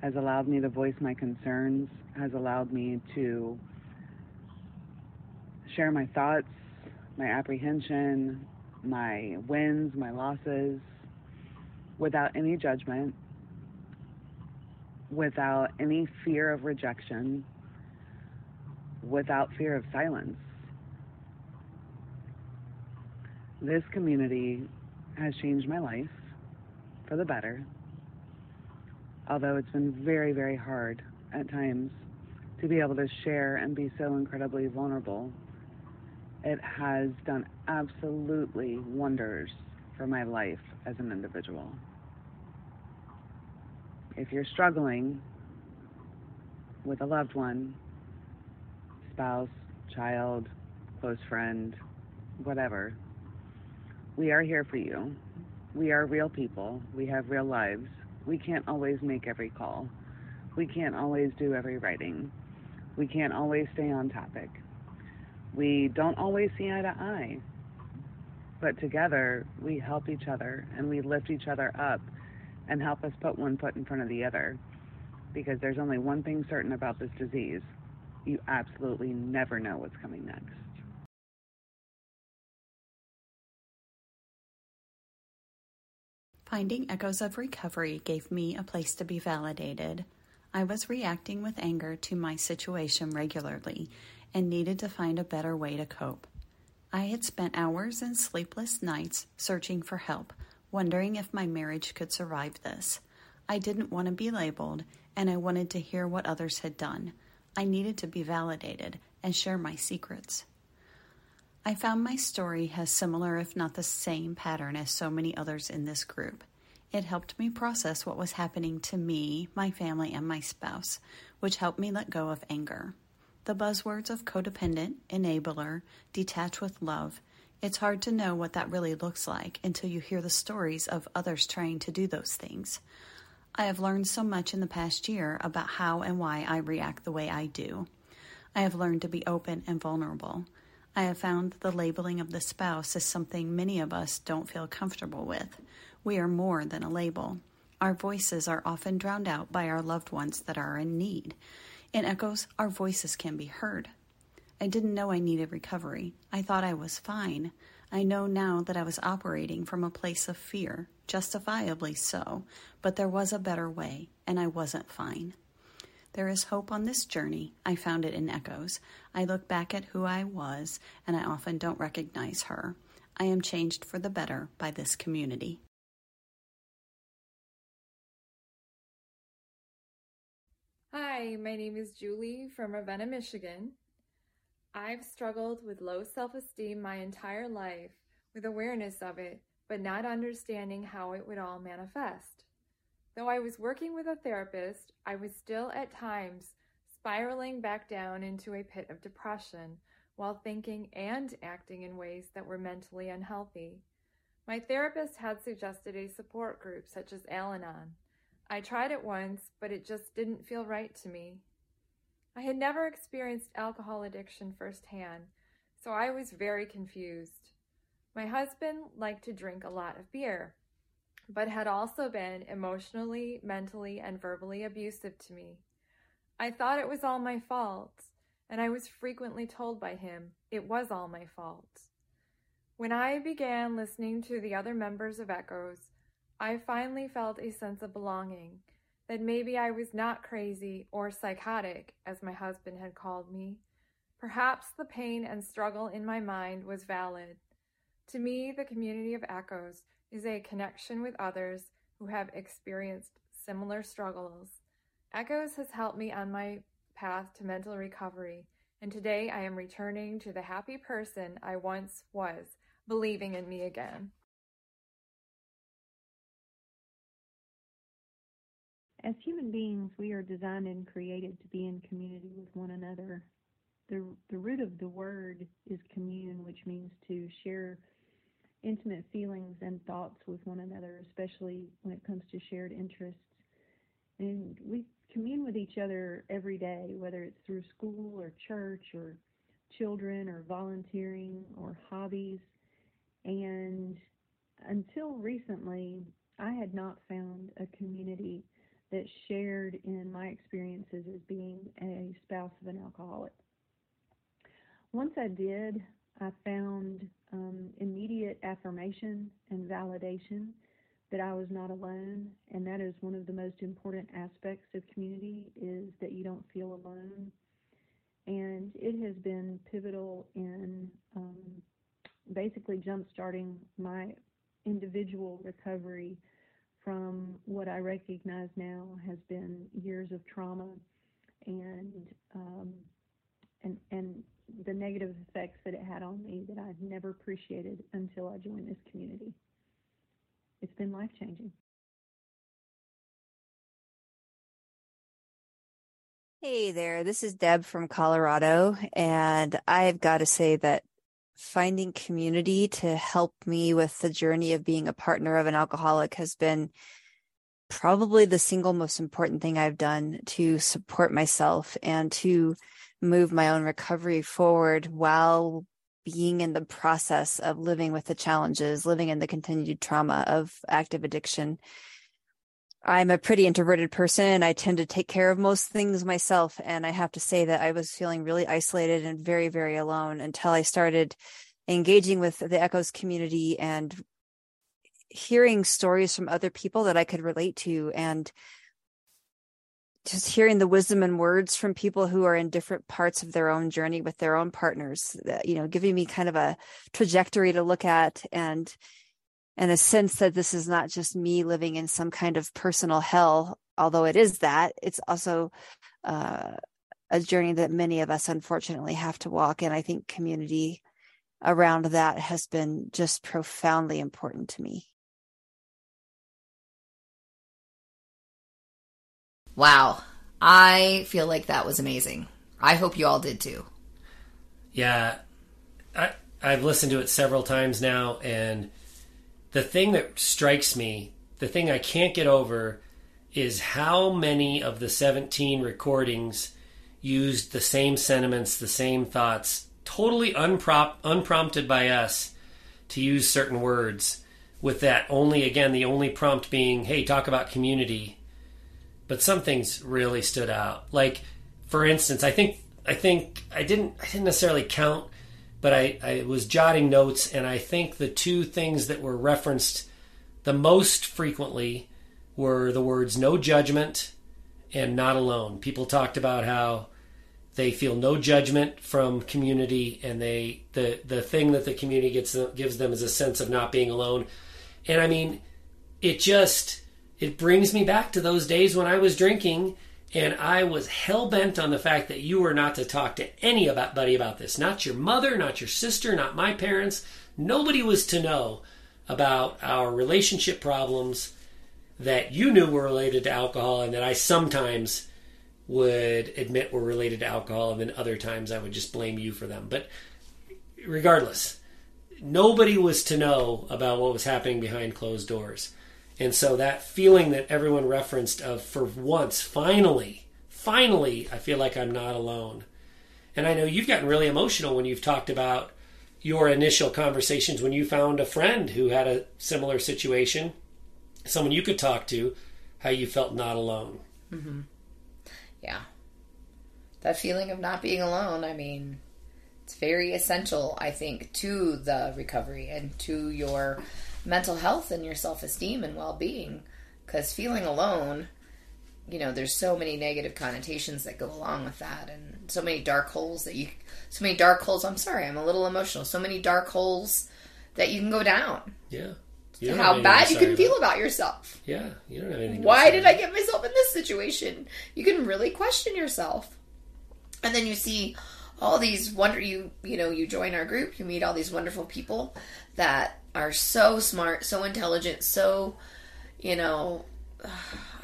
has allowed me to voice my concerns, has allowed me to share my thoughts, my apprehension, my wins, my losses, without any judgment, without any fear of rejection, without fear of silence. This community has changed my life for the better, although it's been very, very hard at times to be able to share and be so incredibly vulnerable. It has done absolutely wonders for my life as an individual if you're struggling with a loved one, spouse, child, close friend, whatever, we are here for you. We are real people. We have real lives. We can't always make every call. We can't always do every writing. We can't always stay on topic. We don't always see eye to eye. But together, we help each other and we lift each other up and help us put one foot in front of the other. Because there's only one thing certain about this disease you absolutely never know what's coming next. Finding Echoes of Recovery gave me a place to be validated. I was reacting with anger to my situation regularly and needed to find a better way to cope. I had spent hours and sleepless nights searching for help, wondering if my marriage could survive this. I didn't want to be labeled, and I wanted to hear what others had done. I needed to be validated and share my secrets. I found my story has similar, if not the same, pattern as so many others in this group. It helped me process what was happening to me, my family, and my spouse, which helped me let go of anger. The buzzwords of codependent, enabler, detach with love, it's hard to know what that really looks like until you hear the stories of others trying to do those things. I have learned so much in the past year about how and why I react the way I do. I have learned to be open and vulnerable. I have found that the labeling of the spouse is something many of us don't feel comfortable with. We are more than a label. Our voices are often drowned out by our loved ones that are in need. In Echoes, our voices can be heard. I didn't know I needed recovery. I thought I was fine. I know now that I was operating from a place of fear, justifiably so, but there was a better way, and I wasn't fine. There is hope on this journey. I found it in echoes. I look back at who I was, and I often don't recognize her. I am changed for the better by this community. Hi, my name is Julie from Ravenna, Michigan. I've struggled with low self esteem my entire life, with awareness of it, but not understanding how it would all manifest. Though I was working with a therapist, I was still at times spiraling back down into a pit of depression while thinking and acting in ways that were mentally unhealthy. My therapist had suggested a support group such as Al Anon. I tried it once, but it just didn't feel right to me. I had never experienced alcohol addiction firsthand, so I was very confused. My husband liked to drink a lot of beer but had also been emotionally, mentally, and verbally abusive to me. I thought it was all my fault, and I was frequently told by him it was all my fault. When I began listening to the other members of Echoes, I finally felt a sense of belonging, that maybe I was not crazy or psychotic, as my husband had called me. Perhaps the pain and struggle in my mind was valid. To me, the community of Echoes is a connection with others who have experienced similar struggles. Echoes has helped me on my path to mental recovery, and today I am returning to the happy person I once was, believing in me again. As human beings, we are designed and created to be in community with one another. The, the root of the word is commune, which means to share intimate feelings and thoughts with one another, especially when it comes to shared interests. And we commune with each other every day, whether it's through school or church or children or volunteering or hobbies. And until recently, I had not found a community that shared in my experiences as being a spouse of an alcoholic. Once I did, I found um, immediate affirmation and validation that I was not alone, and that is one of the most important aspects of community is that you don't feel alone. And it has been pivotal in um, basically jump-starting my individual recovery from what I recognize now has been years of trauma and um, and and the negative effects that it had on me that I've never appreciated until I joined this community. It's been life changing. Hey there, this is Deb from Colorado, and I've got to say that finding community to help me with the journey of being a partner of an alcoholic has been probably the single most important thing I've done to support myself and to move my own recovery forward while being in the process of living with the challenges, living in the continued trauma of active addiction. I'm a pretty introverted person. I tend to take care of most things myself. And I have to say that I was feeling really isolated and very, very alone until I started engaging with the Echoes community and hearing stories from other people that I could relate to and just hearing the wisdom and words from people who are in different parts of their own journey with their own partners you know giving me kind of a trajectory to look at and and a sense that this is not just me living in some kind of personal hell although it is that it's also uh, a journey that many of us unfortunately have to walk and i think community around that has been just profoundly important to me Wow. I feel like that was amazing. I hope you all did too. Yeah, I I've listened to it several times now, and the thing that strikes me, the thing I can't get over, is how many of the 17 recordings used the same sentiments, the same thoughts, totally unprop- unprompted by us to use certain words. With that, only again, the only prompt being, "Hey, talk about community." but some things really stood out. Like, for instance, I think I think I didn't I didn't necessarily count, but I, I was jotting notes, and I think the two things that were referenced the most frequently were the words "no judgment" and "not alone." People talked about how they feel no judgment from community, and they the the thing that the community gets gives them is a sense of not being alone. And I mean, it just it brings me back to those days when I was drinking and I was hell bent on the fact that you were not to talk to anybody about this. Not your mother, not your sister, not my parents. Nobody was to know about our relationship problems that you knew were related to alcohol and that I sometimes would admit were related to alcohol and then other times I would just blame you for them. But regardless, nobody was to know about what was happening behind closed doors. And so that feeling that everyone referenced of for once, finally, finally, I feel like I'm not alone. And I know you've gotten really emotional when you've talked about your initial conversations when you found a friend who had a similar situation, someone you could talk to, how you felt not alone. Mm-hmm. Yeah. That feeling of not being alone, I mean, it's very essential, I think, to the recovery and to your mental health and your self esteem and well being. Because feeling alone, you know, there's so many negative connotations that go along with that, and so many dark holes that you, so many dark holes. I'm sorry, I'm a little emotional. So many dark holes that you can go down. Yeah. How bad you can feel about yourself. Yeah, you don't have anything. Why did I get myself in this situation? You can really question yourself, and then you see all these wonder you you know you join our group, you meet all these wonderful people that are so smart, so intelligent, so, you know,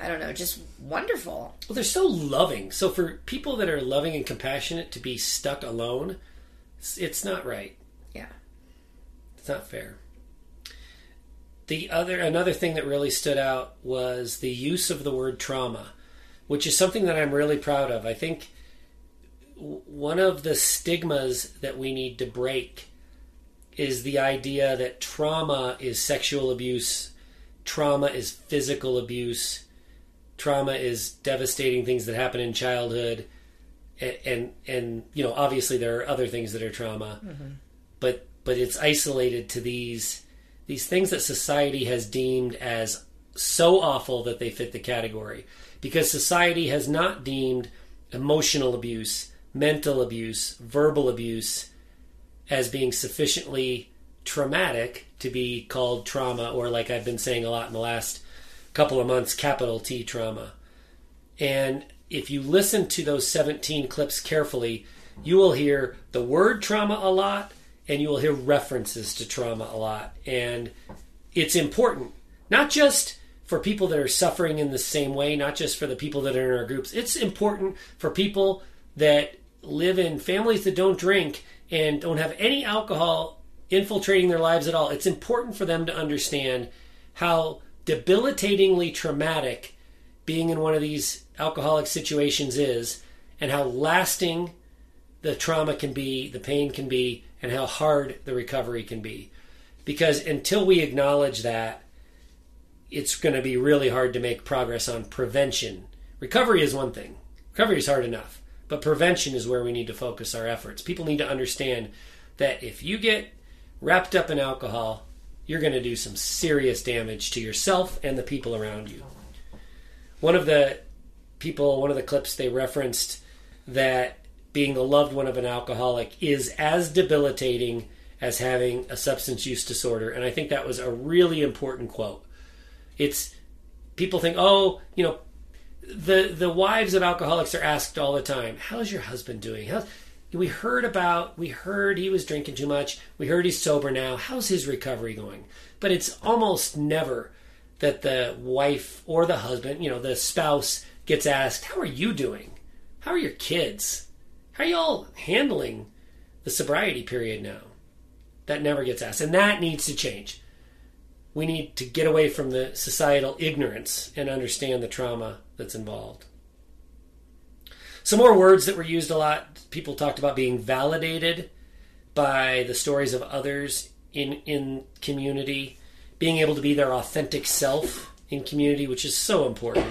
I don't know, just wonderful. Well, they're so loving. So for people that are loving and compassionate to be stuck alone, it's not right. Yeah. It's not fair. The other another thing that really stood out was the use of the word trauma, which is something that I'm really proud of. I think one of the stigmas that we need to break is the idea that trauma is sexual abuse, trauma is physical abuse, trauma is devastating things that happen in childhood, and and, and you know obviously there are other things that are trauma, mm-hmm. but but it's isolated to these these things that society has deemed as so awful that they fit the category because society has not deemed emotional abuse, mental abuse, verbal abuse as being sufficiently traumatic to be called trauma, or like I've been saying a lot in the last couple of months, capital T trauma. And if you listen to those 17 clips carefully, you will hear the word trauma a lot and you will hear references to trauma a lot. And it's important, not just for people that are suffering in the same way, not just for the people that are in our groups. It's important for people that live in families that don't drink and don't have any alcohol infiltrating their lives at all, it's important for them to understand how debilitatingly traumatic being in one of these alcoholic situations is and how lasting the trauma can be, the pain can be, and how hard the recovery can be. Because until we acknowledge that, it's going to be really hard to make progress on prevention. Recovery is one thing, recovery is hard enough, but prevention is where we need to focus our efforts. People need to understand that if you get wrapped up in alcohol, you're going to do some serious damage to yourself and the people around you. One of the people, one of the clips they referenced that being the loved one of an alcoholic is as debilitating as having a substance use disorder. And I think that was a really important quote. It's people think, oh, you know, the the wives of alcoholics are asked all the time, "How's your husband doing?" How's, we heard about we heard he was drinking too much. We heard he's sober now. How's his recovery going? But it's almost never that the wife or the husband, you know, the spouse gets asked, "How are you doing? How are your kids? How are you all handling the sobriety period now?" That never gets asked, and that needs to change. We need to get away from the societal ignorance and understand the trauma that's involved. Some more words that were used a lot. People talked about being validated by the stories of others in in community, being able to be their authentic self in community, which is so important.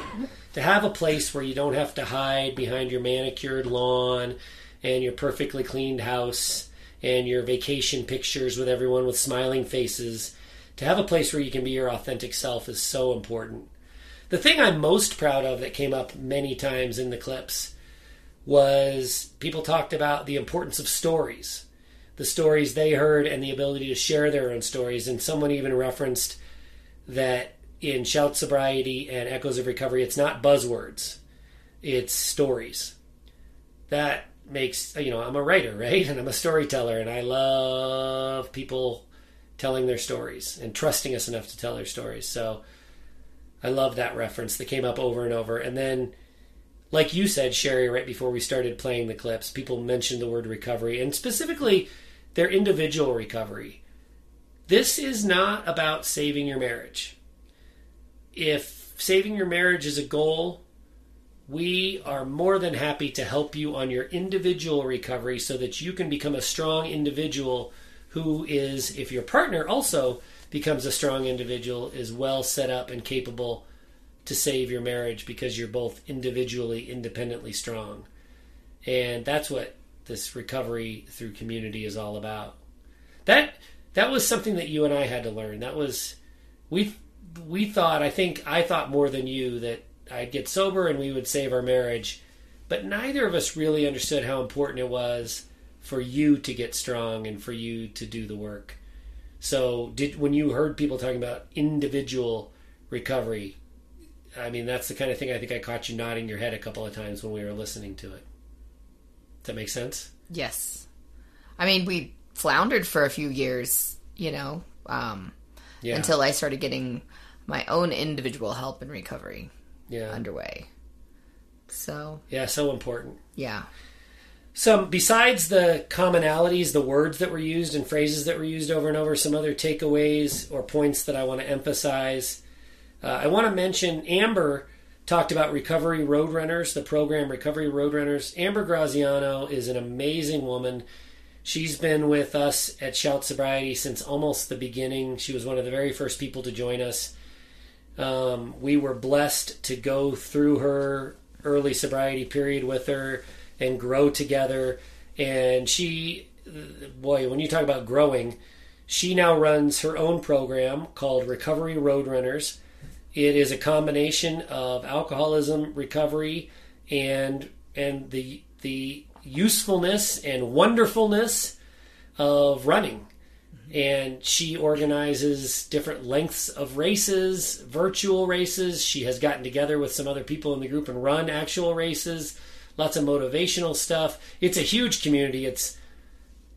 To have a place where you don't have to hide behind your manicured lawn and your perfectly cleaned house and your vacation pictures with everyone with smiling faces. To have a place where you can be your authentic self is so important. The thing I'm most proud of that came up many times in the clips was people talked about the importance of stories, the stories they heard, and the ability to share their own stories. And someone even referenced that in Shout Sobriety and Echoes of Recovery, it's not buzzwords, it's stories. That makes, you know, I'm a writer, right? And I'm a storyteller, and I love people telling their stories and trusting us enough to tell their stories. So I love that reference that came up over and over. And then like you said, Sherry, right before we started playing the clips, people mentioned the word recovery and specifically their individual recovery. This is not about saving your marriage. If saving your marriage is a goal, we are more than happy to help you on your individual recovery so that you can become a strong individual who is, if your partner also becomes a strong individual, is well set up and capable to save your marriage because you're both individually independently strong. And that's what this recovery through community is all about. That that was something that you and I had to learn. That was we we thought I think I thought more than you that I'd get sober and we would save our marriage, but neither of us really understood how important it was for you to get strong and for you to do the work. So, did when you heard people talking about individual recovery, I mean, that's the kind of thing I think I caught you nodding your head a couple of times when we were listening to it. Does that make sense? Yes. I mean, we floundered for a few years, you know, um, Yeah. until I started getting my own individual help and recovery Yeah. underway. So, Yeah, so important. yeah. Some besides the commonalities, the words that were used and phrases that were used over and over, some other takeaways or points that I want to emphasize. Uh, I want to mention Amber talked about Recovery Roadrunners, the program Recovery Roadrunners. Amber Graziano is an amazing woman. She's been with us at Shout Sobriety since almost the beginning. She was one of the very first people to join us. Um, we were blessed to go through her early sobriety period with her and grow together. And she, boy, when you talk about growing, she now runs her own program called Recovery Roadrunners. It is a combination of alcoholism recovery and and the the usefulness and wonderfulness of running. And she organizes different lengths of races, virtual races. She has gotten together with some other people in the group and run actual races. Lots of motivational stuff. It's a huge community. It's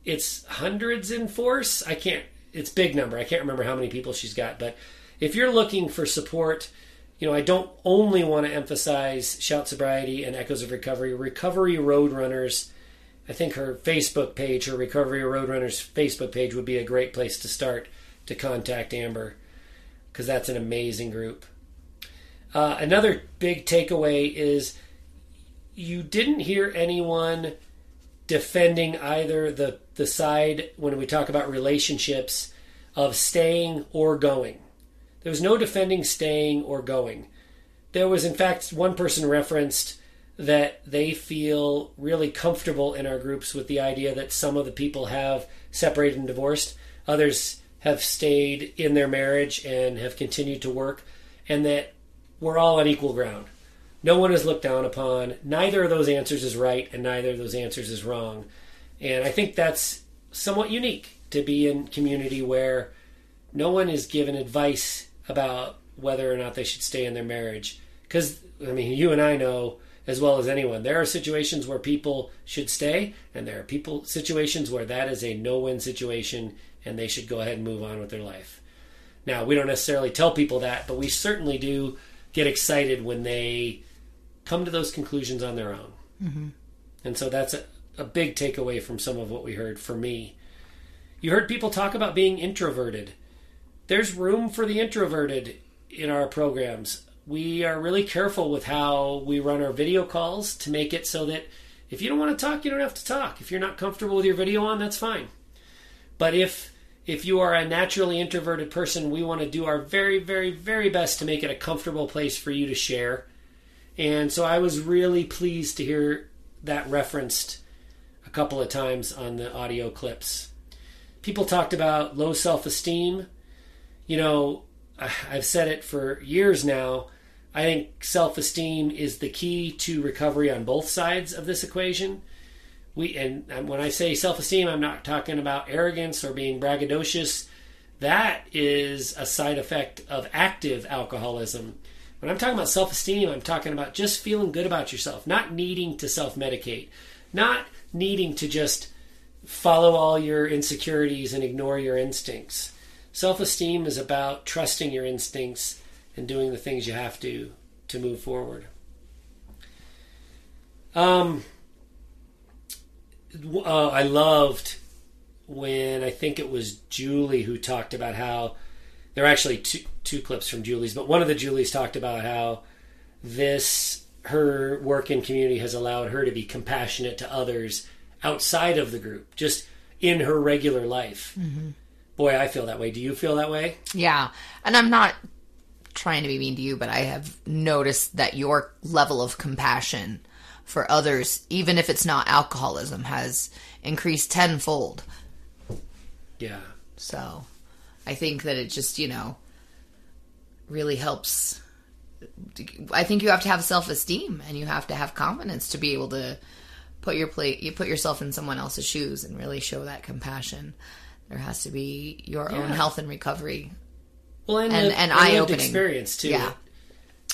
it's hundreds in force. I can't. It's big number. I can't remember how many people she's got. But if you're looking for support, you know I don't only want to emphasize Shout Sobriety and Echoes of Recovery. Recovery Roadrunners. I think her Facebook page, her Recovery Roadrunners Facebook page, would be a great place to start to contact Amber because that's an amazing group. Uh, another big takeaway is you didn't hear anyone defending either the the side when we talk about relationships of staying or going. There was no defending staying or going. There was, in fact, one person referenced that they feel really comfortable in our groups with the idea that some of the people have separated and divorced, others have stayed in their marriage and have continued to work, and that we're all on equal ground. No one is looked down upon. Neither of those answers is right, and neither of those answers is wrong. And I think that's somewhat unique to be in community where no one is given advice about whether or not they should stay in their marriage. Because, I mean, you and I know as well as anyone, there are situations where people should stay, and there are people situations where that is a no-win situation, and they should go ahead and move on with their life. Now, we don't necessarily tell people that, but we certainly do get excited when they come to those conclusions on their own. Mm-hmm. And so that's a, a big takeaway from some of what we heard for me. You heard people talk about being introverted. There's room for the introverted in our programs. We are really careful with how we run our video calls to make it so that if you don't want to talk, you don't have to talk. If you're not comfortable with your video on, that's fine. But if if you are a naturally introverted person, we want to do our very, very, very best to make it a comfortable place for you to share. And so I was really pleased to hear that referenced a couple of times on the audio clips. People talked about low self esteem. You know, I've said it for years now. I think self esteem is the key to recovery on both sides of this equation. We and when I say self esteem, I'm not talking about arrogance or being braggadocious. That is a side effect of active alcoholism. When I'm talking about self esteem, I'm talking about just feeling good about yourself, not needing to self medicate, not needing to just follow all your insecurities and ignore your instincts. Self esteem is about trusting your instincts and doing the things you have to to move forward. Um, uh, I loved when I think it was Julie who talked about how there are actually two two clips from Julie's, but one of the Julie's talked about how this her work in community has allowed her to be compassionate to others outside of the group, just in her regular life. Mm-hmm. Boy, I feel that way. Do you feel that way? Yeah. And I'm not trying to be mean to you, but I have noticed that your level of compassion for others, even if it's not alcoholism, has increased tenfold. Yeah. So I think that it just, you know, really helps. I think you have to have self esteem and you have to have confidence to be able to put your plate, you put yourself in someone else's shoes and really show that compassion. There has to be your Yeah. own health and recovery. Well, and, and, and eye opening experience too. Yeah,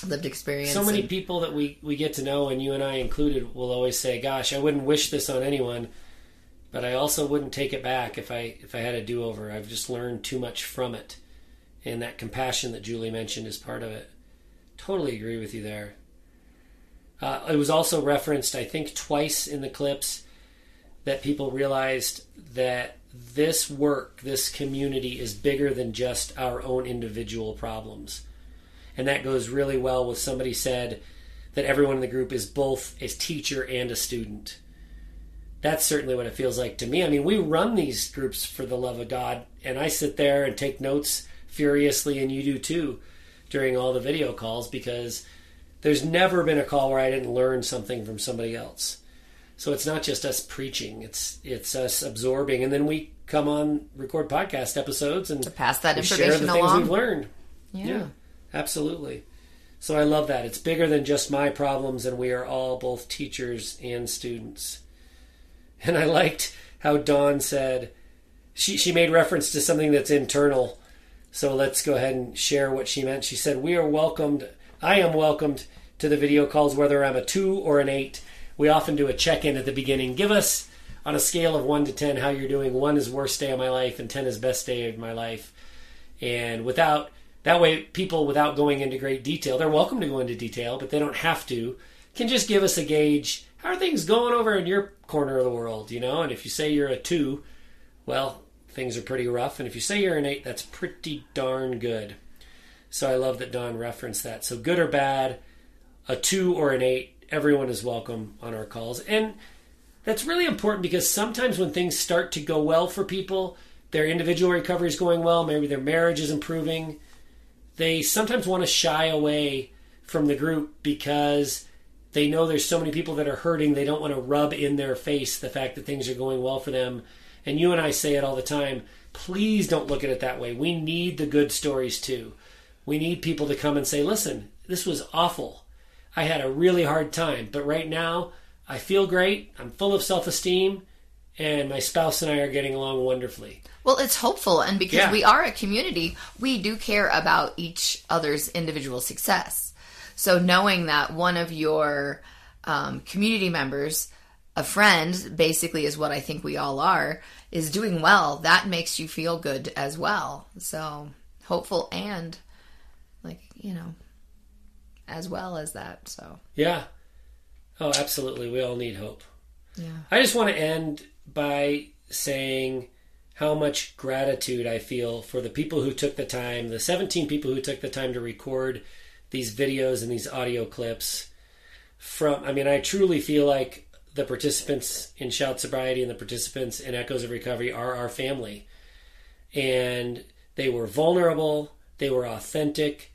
lived experience. So many and- people that we, we get to know, and you and I included, will always say, "Gosh, I wouldn't wish this on anyone, but I also wouldn't take it back if I if I had a do over. I've just learned too much from it, and that compassion that Julie mentioned is part of it. Totally agree with you there. Uh, it was also referenced, I think, twice in the clips that people realized that this work, this community, is bigger than just our own individual problems. And that goes really well with somebody said that everyone in the group is both a teacher and a student. That's certainly what it feels like to me. I mean, we run these groups for the love of God, and I sit there and take notes furiously, and you do too during all the video calls because there's never been a call where I didn't learn something from somebody else. So it's not just us preaching; it's it's us absorbing, and then we come on record podcast episodes and to pass that we share information the things along. we've learned. Yeah. absolutely. So I love that. It's bigger than just my problems, and we are all both teachers and students. And I liked how Dawn said she she made reference to something that's internal. So let's go ahead and share what she meant. She said, "We are welcomed. I am welcomed to the video calls, whether I'm a two or an eight. We often do a check-in at the beginning. Give us on a scale of one to ten how you're doing. One is worst day of my life, and ten is best day of my life. And without that way, people without going into great detail, they're welcome to go into detail, but they don't have to. Can just give us a gauge. How are things going over in your corner of the world? You know, and if you say you're a two, well, things are pretty rough. And if you say you're an eight, that's pretty darn good. So I love that Dawn referenced that. So good or bad, a two or an eight, everyone is welcome on our calls. And that's really important because sometimes when things start to go well for people, their individual recovery is going well, maybe their marriage is improving, they sometimes want to shy away from the group because they know there's so many people that are hurting, they don't want to rub in their face the fact that things are going well for them. And you and I say it all the time please don't look at it that way. We need the good stories too. We need people to come and say, listen, this was awful. I had a really hard time, but right now I feel great. I'm full of self esteem, and my spouse and I are getting along wonderfully. Well, it's hopeful, and because Yeah. we are a community, we do care about each other's individual success. So knowing that one of your um, community members, a friend, basically is what I think we all are, is doing well, that makes you feel good as well. So hopeful and like you know, as well as that. So Yeah. Oh, absolutely. We all need hope. yeah. I just want to end by saying how much gratitude I feel for the people who took the time, the 17 people who took the time to record these videos and these audio clips from I mean I truly feel like the participants in Shout Sobriety and the participants in Echoes of Recovery are our family. And they were vulnerable, they were authentic.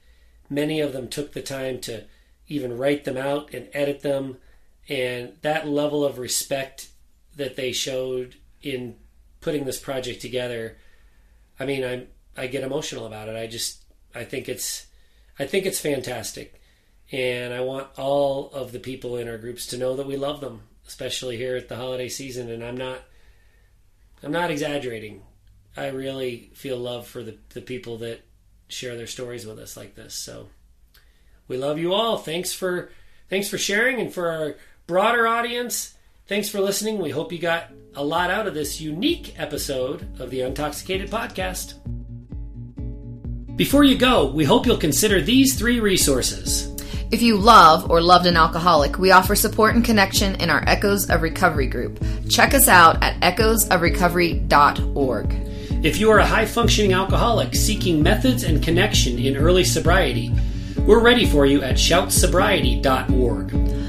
Many of them took the time to even write them out and edit them. And that level of respect that they showed in putting this project together, I mean, I I get emotional about it. I just I think it's I think it's fantastic. And I want all of the people in our groups to know that we love them, especially here at the holiday season and I'm not I'm not exaggerating. I really feel love for the, the people that share their stories with us like this. So we love you all. Thanks for thanks for sharing and for our broader audience. Thanks for listening. We hope you got a lot out of this unique episode of the Untoxicated Podcast. Before you go, we hope you'll consider these three resources. If you love or loved an alcoholic, we offer support and connection in our Echoes of Recovery group. Check us out at echoesofrecovery.org. If you are a high functioning alcoholic seeking methods and connection in early sobriety, we're ready for you at shoutsobriety.org.